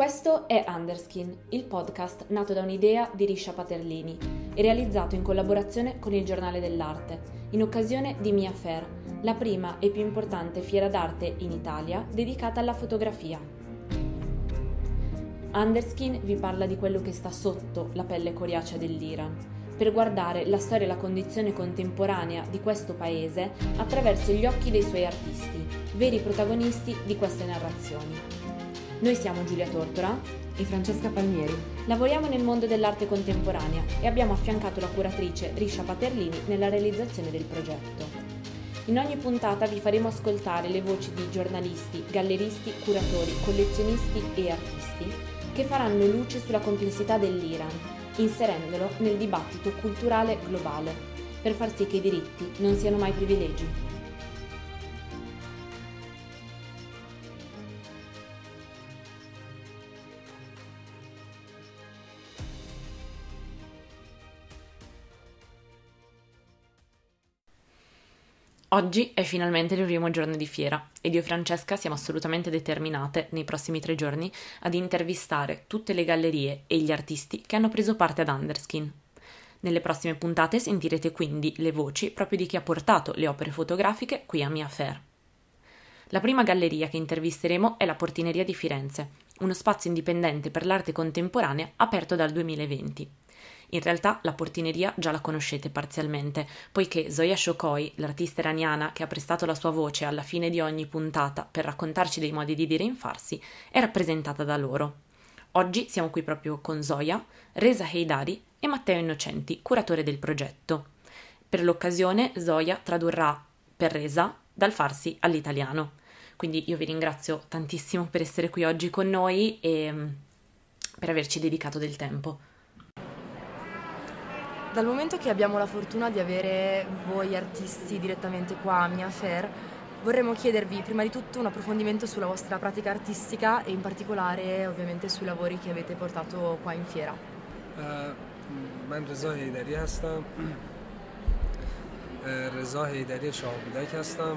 Questo è Underskin, il podcast nato da un'idea di Risha Paterlini e realizzato in collaborazione con il Giornale dell'Arte, in occasione di Mia Fair, la prima e più importante fiera d'arte in Italia dedicata alla fotografia. Underskin vi parla di quello che sta sotto la pelle coriacea dell'Iran, per guardare la storia e la condizione contemporanea di questo paese attraverso gli occhi dei suoi artisti, veri protagonisti di queste narrazioni. Noi siamo Giulia Tortora e Francesca Palmieri. Lavoriamo nel mondo dell'arte contemporanea e abbiamo affiancato la curatrice Risha Paterlini nella realizzazione del progetto. In ogni puntata vi faremo ascoltare le voci di giornalisti, galleristi, curatori, collezionisti e artisti che faranno luce sulla complessità dell'Iran, inserendolo nel dibattito culturale globale, per far sì che i diritti non siano mai privilegi. Oggi è finalmente il primo giorno di fiera ed io e Francesca siamo assolutamente determinate nei prossimi tre giorni ad intervistare tutte le gallerie e gli artisti che hanno preso parte ad Underskin. Nelle prossime puntate sentirete quindi le voci proprio di chi ha portato le opere fotografiche qui a Mia Fair. La prima galleria che intervisteremo è la Portineria di Firenze, uno spazio indipendente per l'arte contemporanea aperto dal 2020. In realtà la portineria già la conoscete parzialmente, poiché Zoya Shokoi, l'artista iraniana che ha prestato la sua voce alla fine di ogni puntata per raccontarci dei modi di dire in farsi, è rappresentata da loro. Oggi siamo qui proprio con Zoya, Reza Heidari e Matteo Innocenti, curatore del progetto. Per l'occasione Zoya tradurrà per Reza dal farsi all'italiano. Quindi io vi ringrazio tantissimo per essere qui oggi con noi e mm, per averci dedicato del tempo. Dal momento che abbiamo la fortuna di avere voi artisti direttamente qua a Mia Fair, vorremmo chiedervi prima di tutto un approfondimento sulla vostra pratica artistica e in particolare ovviamente sui lavori che avete portato qua in fiera. من رضا هیدری هستم رضا هیدری شاهبودک هستم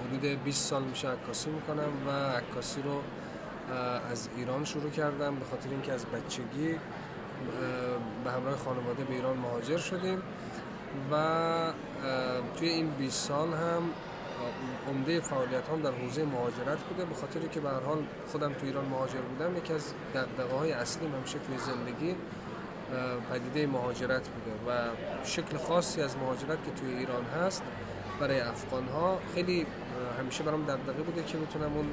حدود 20 سال میشه عکاسی میکنم و عکاسی رو از ایران شروع کردم به خاطر اینکه از بچگی به همراه خانواده به ایران مهاجر شدیم و توی این 20 سال هم عمده فعالیت هم در حوزه مهاجرت بوده به خاطر که به هر حال خودم تو ایران مهاجر بودم یکی از دقدقه های اصلی همیشه توی زندگی پدیده مهاجرت بوده و شکل خاصی از مهاجرت که توی ایران هست برای افغان ها خیلی همیشه برام دقدقه بوده که بتونم اون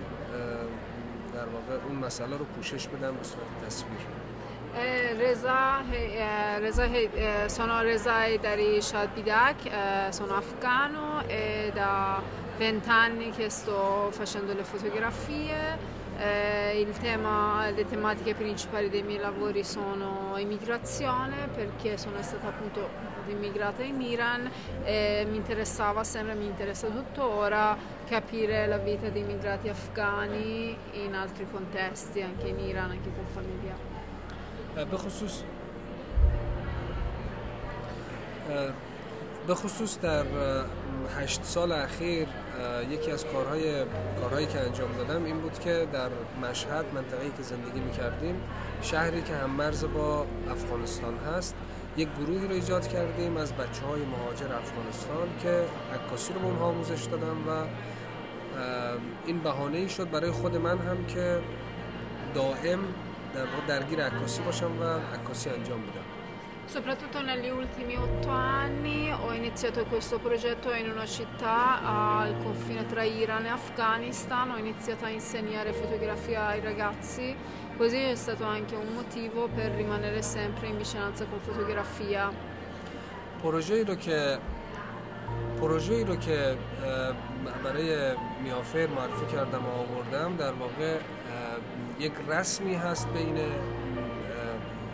در واقع اون مسئله رو پوشش بدم به صورت تصویر. Reza, Reza, sono Reza Dari Shadbidak, sono afgano e da vent'anni che sto facendo le fotografie. Eh, tema, le tematiche principali dei miei lavori sono immigrazione perché sono stata appunto immigrata in Iran e mi interessava sempre, mi interessa tuttora capire la vita dei immigrati afghani in altri contesti, anche in Iran, anche con famiglia. به خصوص به خصوص در هشت سال اخیر یکی از کارهای کارهایی که انجام دادم این بود که در مشهد منطقه‌ای که زندگی می‌کردیم شهری که هم مرز با افغانستان هست یک گروهی رو ایجاد کردیم از بچه های مهاجر افغانستان که عکاسی رو به اونها آموزش دادم و این بهانه ای شد برای خود من هم که دائم درگیر عکاسی باشم و عکاسی انجام بدم Soprattutto negli ultimi otto anni ho iniziato questo progetto in una città al confine tra Iran e Afghanistan, ho iniziato a insegnare fotografia ai ragazzi, così è stato anche un motivo per rimanere sempre in vicinanza con fotografia. پروژه‌ای رو که پروژه‌ای رو که برای میافر معرفی کردم و آوردم در واقع یک رسمی هست بین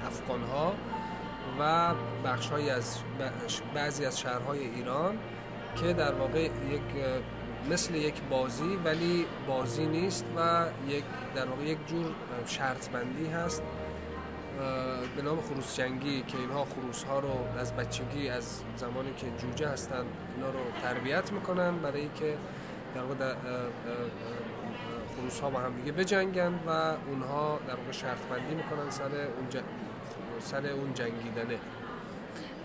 افغان ها و بخش از بعضی از شهرهای ایران که در واقع یک مثل یک بازی ولی بازی نیست و یک در واقع یک جور شرط بندی هست. به نام خروس جنگی که اینها خروس ها رو از بچگی از زمانی که جوجه هستن اینا رو تربیت می‌کنن برای که در واقع خروس ها با هم دیگه بجنگن و اونها در واقع شرط بندی می‌کنن سر اون. سر اون جنگیدنه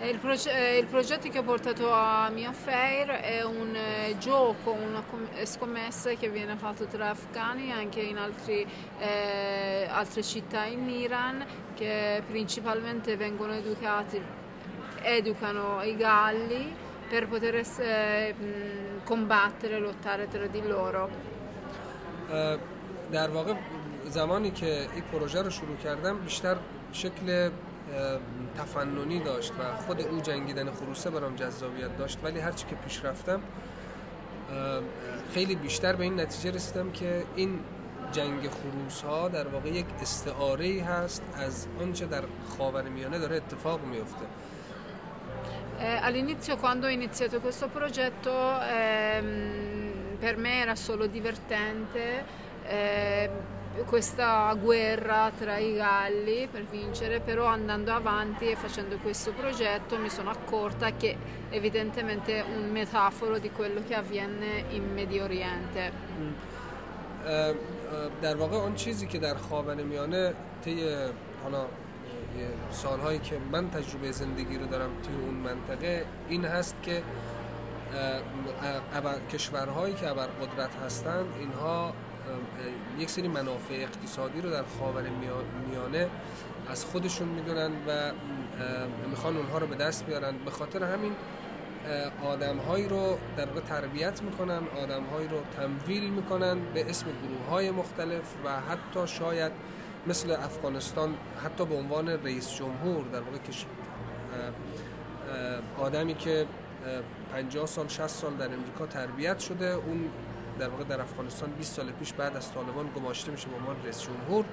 Il, proge- il, progetto che ho portato a Mia Fair è un gioco, una scommessa che viene fatto tra afghani anche in altri, eh, altre città in Iran che principalmente vengono educati, educano i galli per poter essere, mh, combattere, lottare tra di loro. در واقع زمانی که این پروژه رو شروع کردم بیشتر شکل تفننی داشت و خود او جنگیدن خروسه برام جذابیت داشت ولی هرچی که پیش رفتم خیلی بیشتر به این نتیجه رسیدم که این جنگ خروس ها در واقع یک استعاره هست از آنچه در خاورمیانه داره اتفاق میفته all'inizio quando ho iniziato questo progetto ehm, per me era solo divertente. eh, questa guerra tra i galli per vincere, però andando avanti e facendo questo progetto mi sono accorta che evidentemente è un metaforo di quello che avviene in Medio Oriente. Mm. در واقع اون چیزی که در خاورمیانه طی حالا سالهایی که من تجربه زندگی رو دارم توی اون منطقه این هست که کشورهایی که ابر قدرت هستند اینها یک سری منافع اقتصادی رو در خاور میانه از خودشون می‌دونن و می‌خوان اونها رو به دست بیارن. به خاطر همین آدم هایی رو در واقع تربیت می‌کنن آدم هایی رو تمویل می‌کنن به اسم گروه های مختلف و حتی شاید مثل افغانستان حتی به عنوان رئیس جمهور در واقع که آدمی که 50 سال 60 سال در امریکا تربیت شده اون در واقع در افغانستان 20 سال پیش بعد از طالبان گماشته میشه به عنوان رئیس جمهور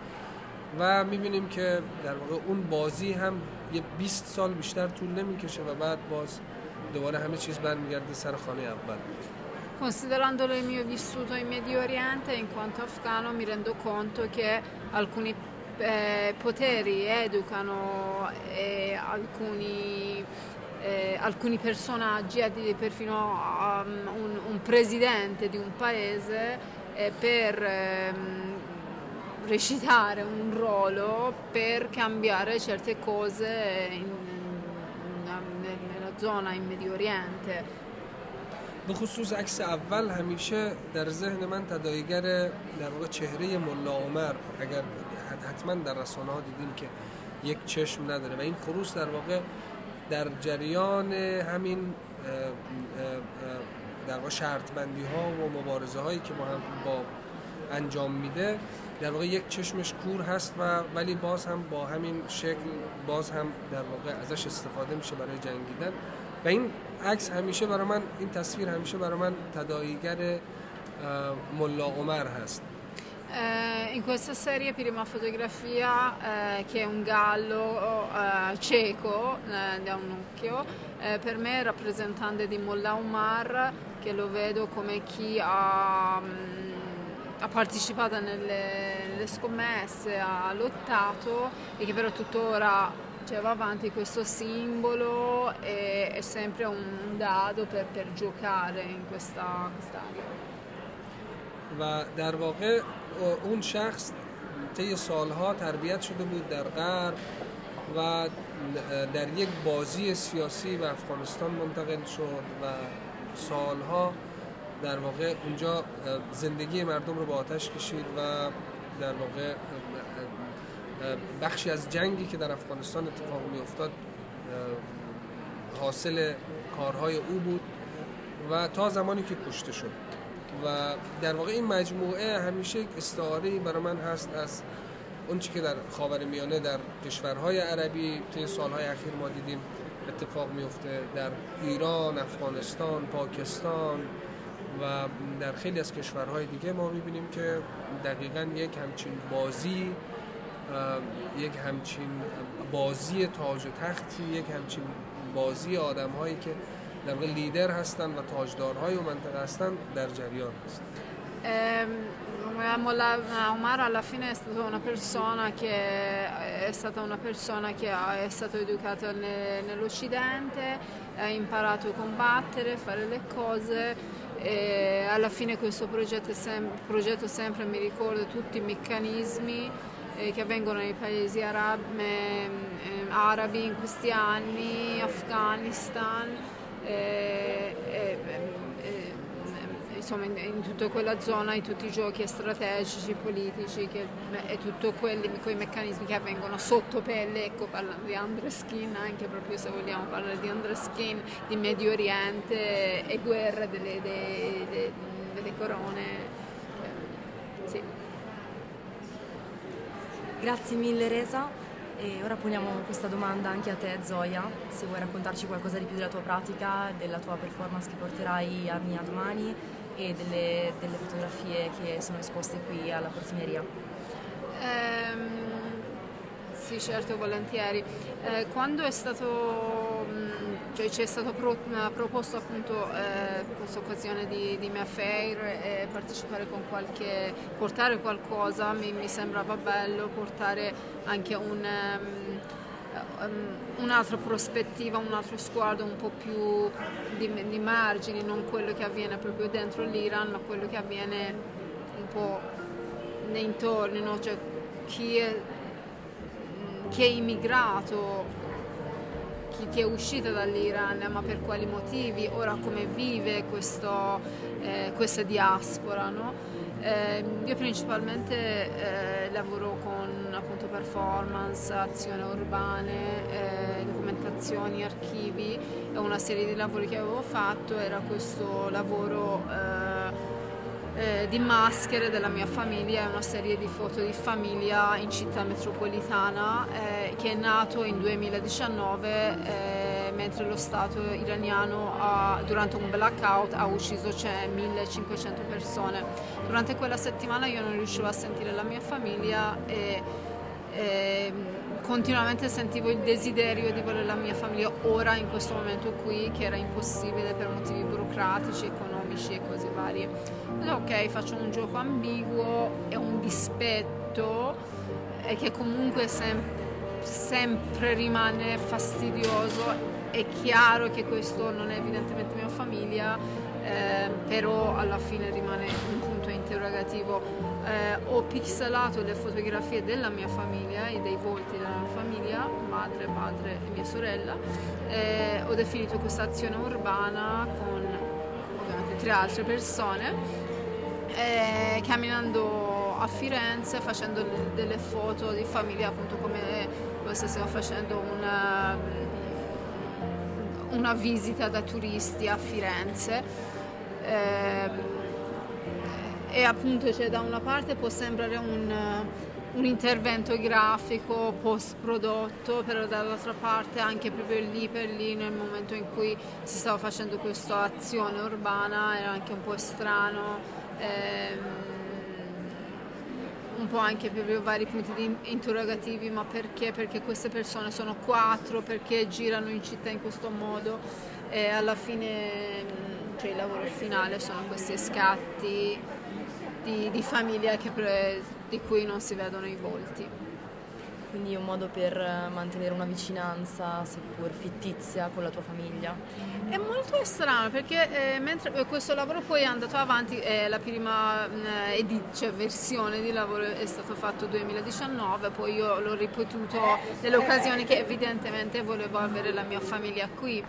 و می‌بینیم که در واقع اون بازی هم یه 20 سال بیشتر طول نمی‌کشه و بعد باز دوباره همه چیز برمیگرده سر خانه اول. Considerando il mio vissuto in Medio Oriente, in quanto afgano, mi rendo conto che alcuni eh, poteri educano eh, alcuni eh, alcuni personaggi, perfino um, un, un, presidente di un paese, eh, per ehm, recitare un ruolo per cambiare certe cose in, in, nella zona in Medio Oriente. به خصوص عکس اول همیشه در ذهن من تداییگر در واقع چهره ملا عمر اگر حتما در رسانه ها دیدیم که یک چشم نداره و این خروس در واقع در جریان همین در واقع شرط بندی ها و مبارزه هایی که ما هم با انجام میده در واقع یک چشمش کور هست و ولی باز هم با همین شکل باز هم در واقع ازش استفاده میشه برای جنگیدن. و این عکس همیشه برای من این تصویر همیشه برای من تداعیگر ملا عمر هست. Eh, in questa serie prima fotografia eh, che è un gallo eh, cieco eh, da un occhio, eh, per me è rappresentante di Mullah Omar che lo vedo come chi ha, mh, mm, ha partecipato nelle, nelle, scommesse, ha lottato e che però tuttora cioè, va avanti questo simbolo e è sempre un dado per, per giocare in questa quest'area. و در واقع اون شخص طی سالها تربیت شده بود در غرب و در یک بازی سیاسی به افغانستان منتقل شد و سالها در واقع اونجا زندگی مردم رو با آتش کشید و در واقع بخشی از جنگی که در افغانستان اتفاق می افتاد حاصل کارهای او بود و تا زمانی که کشته شد. و در واقع این مجموعه همیشه یک استعاره برای من هست از اون چی که در خاور میانه در کشورهای عربی طی سالهای اخیر ما دیدیم اتفاق میفته در ایران، افغانستان، پاکستان و در خیلی از کشورهای دیگه ما می‌بینیم که دقیقا یک همچین بازی یک همچین بازی تاج و تختی یک همچین بازی آدم هایی که در واقع لیدر هستن و تاجدارهای اون منطقه هستن در جریان هست Omar alla fine è stata una persona che è stata una persona che è stato educato nell'Occidente, ha imparato a combattere, fare le cose E alla fine questo progetto, sem- progetto sempre mi ricorda tutti i meccanismi eh, che avvengono nei paesi arab- eh, arabi in questi anni, Afghanistan. Insomma in, in, tutta quella zona, in tutti i giochi strategici, politici che, e tutti quei meccanismi che avvengono sotto pelle, ecco parlando di Andreskin, anche proprio se vogliamo parlare di Andreskin, di Medio Oriente e guerre delle, delle, delle, delle corone. Grazie mille Resa. E ora poniamo questa domanda anche a te Zoya, se vuoi raccontarci qualcosa di più della tua pratica, della tua performance che porterai a Mia domani e delle, delle fotografie che sono esposte qui alla portineria? Um, sì, certo, volentieri. Eh, quando è stato, cioè, ci è stato pro, proposto appunto eh, questa occasione di, di Mia Fair e partecipare con qualche, portare qualcosa, mi, mi sembrava bello portare anche un... Um, un'altra prospettiva, un altro sguardo un po' più di, di, margini, non quello che avviene proprio dentro l'Iran, ma quello che avviene un po' nei intorni, no? cioè chi è, chi è immigrato, chi, chi, è uscito dall'Iran, ma per quali motivi, ora come vive questo, eh, questa diaspora. No? Eh, io principalmente eh, lavoro con appunto performance, azioni urbane, eh, documentazioni, archivi e una serie di lavori che avevo fatto era questo lavoro eh, eh, di maschere della mia famiglia e una serie di foto di famiglia in città metropolitana eh, che è nato in 2019 mentre lo Stato iraniano ha, durante un blackout ha ucciso cioè, 1500 persone. Durante quella settimana io non riuscivo a sentire la mia famiglia e, e continuamente sentivo il desiderio di volere la mia famiglia ora in questo momento qui che era impossibile per motivi burocratici, economici e cose varie. ok, faccio un gioco ambiguo, è un dispetto e che comunque sem- sempre rimane fastidioso è chiaro che questo non è evidentemente mia famiglia, eh, però alla fine rimane un punto interrogativo. Eh, ho pixelato le fotografie della mia famiglia e dei volti della mia famiglia, madre, padre e mia sorella. Eh, ho definito questa azione urbana con tre altre persone, eh, camminando a Firenze facendo delle foto di famiglia appunto come se stessimo facendo una una visita da turisti a Firenze. Eh, e appunto cioè, da una parte può sembrare un, un intervento grafico post prodotto, però dall'altra parte anche proprio lì per lì nel momento in cui si stava facendo questa azione urbana era anche un po' strano. Ehm, un po' anche per vari punti interrogativi, ma perché? Perché queste persone sono quattro, perché girano in città in questo modo e alla fine cioè, il lavoro finale sono questi scatti di, di famiglia che, di cui non si vedono i volti quindi un modo per mantenere una vicinanza, seppur fittizia, con la tua famiglia? È molto strano perché eh, mentre eh, questo lavoro poi è andato avanti, eh, la prima eh, edit, cioè, versione di lavoro è stato fatto nel 2019, poi io l'ho ripetuto nelle occasioni che evidentemente volevo avere la mia famiglia qui.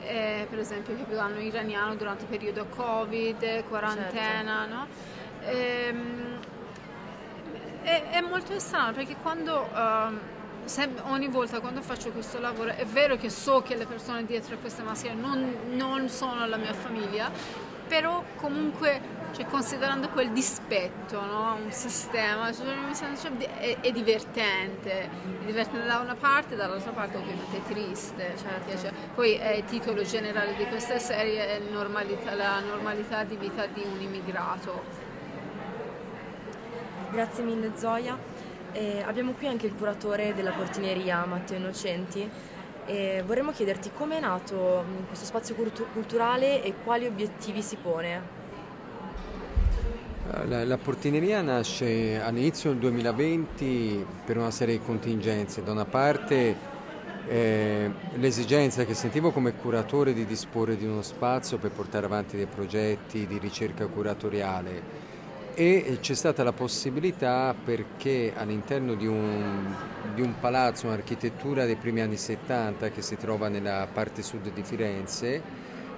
Eh, per esempio il capodanno iraniano durante il periodo Covid, quarantena, certo. no? Ehm, è, è molto strano perché quando, uh, ogni volta quando faccio questo lavoro è vero che so che le persone dietro a queste maschere non, non sono la mia famiglia, però comunque cioè, considerando quel dispetto, no? un sistema, cioè, è, è, divertente, è divertente da una parte dall'altra parte ovviamente è triste. Certo. Cioè, poi eh, il titolo generale di questa serie è normalità, la normalità di vita di un immigrato Grazie mille Zoya. Eh, abbiamo qui anche il curatore della portineria Matteo Innocenti e vorremmo chiederti come è nato mm, questo spazio cultu- culturale e quali obiettivi si pone. La, la, portineria nasce all'inizio del 2020 per una serie di contingenze. Da una parte eh, l'esigenza che sentivo come curatore di disporre di uno spazio per portare avanti dei progetti di ricerca curatoriale e c'è stata la possibilità perché all'interno di un, di un palazzo, un'architettura dei primi anni 70 che si trova nella parte sud di Firenze,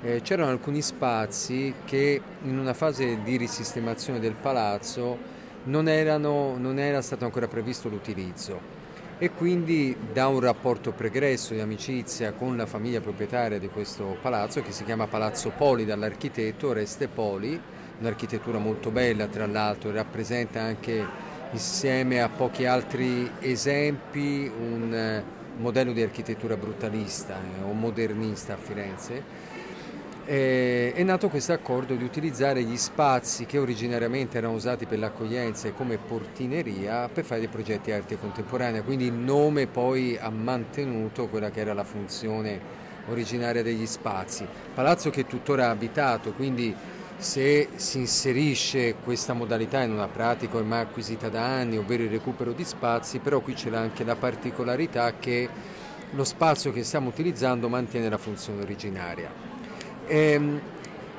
eh, c'erano alcuni spazi che in una fase di risistemazione del palazzo non, erano, non era stato ancora previsto l'utilizzo. E quindi da un rapporto pregresso di amicizia con la famiglia proprietaria di questo palazzo che si chiama Palazzo Poli dall'architetto Oreste Poli, un'architettura molto bella tra l'altro, rappresenta anche insieme a pochi altri esempi un eh, modello di architettura brutalista eh, o modernista a Firenze eh, è nato questo accordo di utilizzare gli spazi che originariamente erano usati per l'accoglienza e come portineria per fare dei progetti di arte contemporanea, quindi il nome poi ha mantenuto quella che era la funzione originaria degli spazi. Palazzo che è tuttora abitato, quindi se si inserisce questa modalità in una pratica ormai acquisita da anni, ovvero il recupero di spazi, però qui c'è anche la particolarità che lo spazio che stiamo utilizzando mantiene la funzione originaria. Ehm,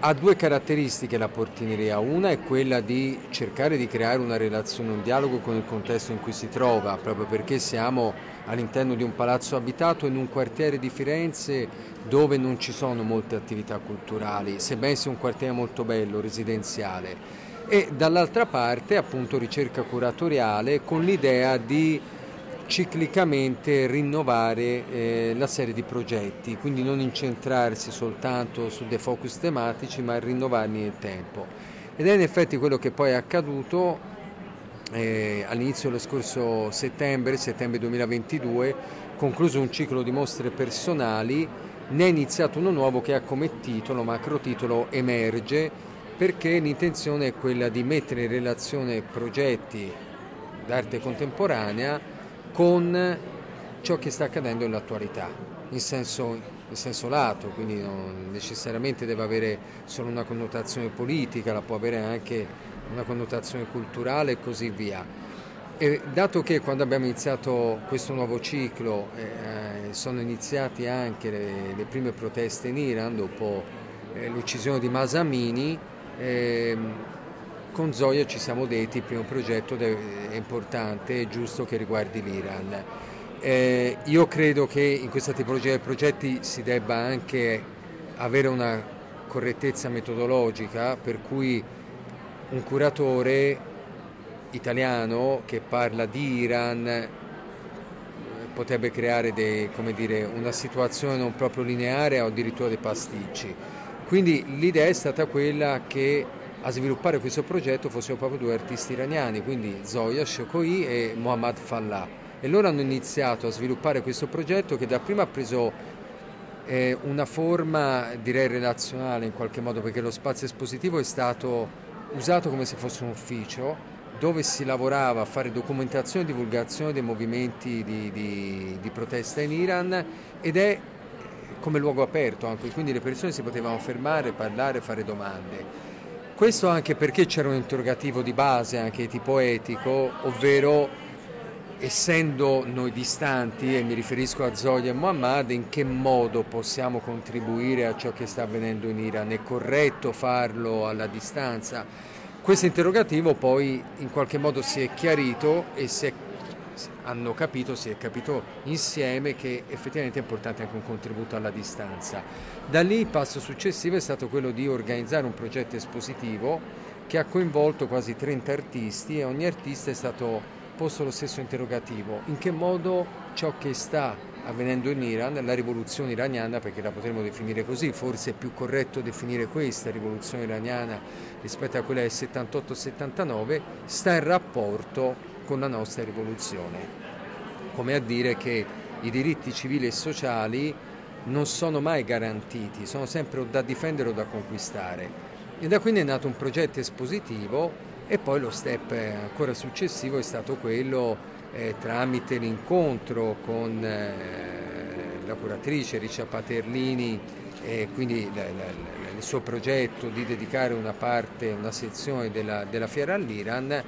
ha due caratteristiche la portineria, una è quella di cercare di creare una relazione, un dialogo con il contesto in cui si trova, proprio perché siamo all'interno di un palazzo abitato in un quartiere di Firenze dove non ci sono molte attività culturali, sebbene sia un quartiere molto bello, residenziale. E dall'altra parte appunto ricerca curatoriale con l'idea di ciclicamente rinnovare eh, la serie di progetti, quindi non incentrarsi soltanto su dei focus tematici, ma rinnovarli nel tempo. Ed è in effetti quello che poi è accaduto eh, all'inizio dello scorso settembre, settembre 2022, concluso un ciclo di mostre personali, ne è iniziato uno nuovo che ha come titolo, macro titolo Emerge, perché l'intenzione è quella di mettere in relazione progetti d'arte contemporanea con ciò che sta accadendo nell'attualità, in senso, in senso lato, quindi non necessariamente deve avere solo una connotazione politica, la può avere anche una connotazione culturale e così via. E dato che quando abbiamo iniziato questo nuovo ciclo eh, sono iniziate anche le, le, prime proteste in Iran dopo eh, l'uccisione di Masamini, eh, con Zoya ci siamo detti il primo progetto è importante, è giusto che riguardi l'Iran. Eh, io credo che in questa tipologia di progetti si debba anche avere una correttezza metodologica per cui un curatore italiano che parla di Iran eh, potrebbe creare dei, dire, una situazione non proprio lineare o addirittura dei pasticci. Quindi l'idea è stata quella che a sviluppare questo progetto fossero proprio due artisti iraniani, quindi Zoya Shokoi e Mohammad Fallah. E loro hanno iniziato a sviluppare questo progetto che dapprima ha preso eh, una forma direi relazionale in qualche modo perché lo spazio espositivo è stato usato come se fosse un ufficio dove si lavorava a fare documentazione e divulgazione dei movimenti di, di, di protesta in Iran ed è come luogo aperto anche, quindi le persone si potevano fermare, parlare, fare domande. Questo anche perché c'era un interrogativo di base, anche di tipo etico, ovvero essendo noi distanti, e mi riferisco a Zoya e Muhammad, in che modo possiamo contribuire a ciò che sta avvenendo in Iran? È corretto farlo alla distanza? Questo interrogativo poi in qualche modo si è chiarito e si è hanno capito, si è capito insieme che effettivamente è importante anche un contributo alla distanza. Da lì il passo successivo è stato quello di organizzare un progetto espositivo che ha coinvolto quasi 30 artisti e ogni artista è stato posto lo stesso interrogativo, in che modo ciò che sta avvenendo in Iran, la rivoluzione iraniana, perché la potremmo definire così, forse è più corretto definire questa rivoluzione iraniana rispetto a quella del 78-79, sta in rapporto con la nostra rivoluzione, come a dire che i diritti civili e sociali non sono mai garantiti, sono sempre da difendere o da conquistare. E da quindi è nato un progetto espositivo e poi lo step ancora successivo è stato quello eh, tramite l'incontro con eh, la curatrice Riccia Paterlini e quindi il suo progetto di dedicare una parte, una sezione della, della fiera all'Iran,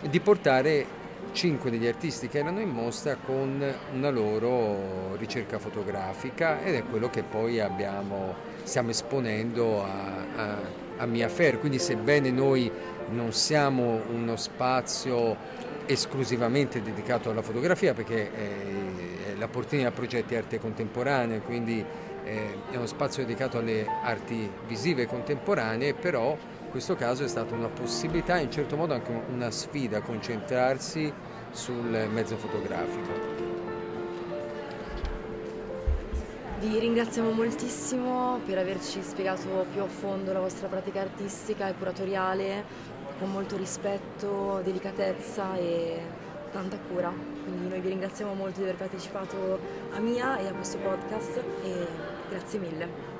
di portare cinque degli artisti che erano in mostra con una loro ricerca fotografica ed è quello che poi abbiamo, stiamo esponendo a, a, a Mia Fair. Quindi sebbene noi non siamo uno spazio esclusivamente dedicato alla fotografia perché eh, la Portini ha progetti arte contemporanea, quindi eh, è uno spazio dedicato alle arti visive contemporanee, però questo caso è stata una possibilità, in certo modo anche una sfida, concentrarsi sul mezzo fotografico. Vi ringraziamo moltissimo per averci spiegato più a fondo la vostra pratica artistica e curatoriale con molto rispetto, delicatezza e tanta cura. Quindi noi vi ringraziamo molto di aver partecipato a Mia e a questo podcast e grazie mille.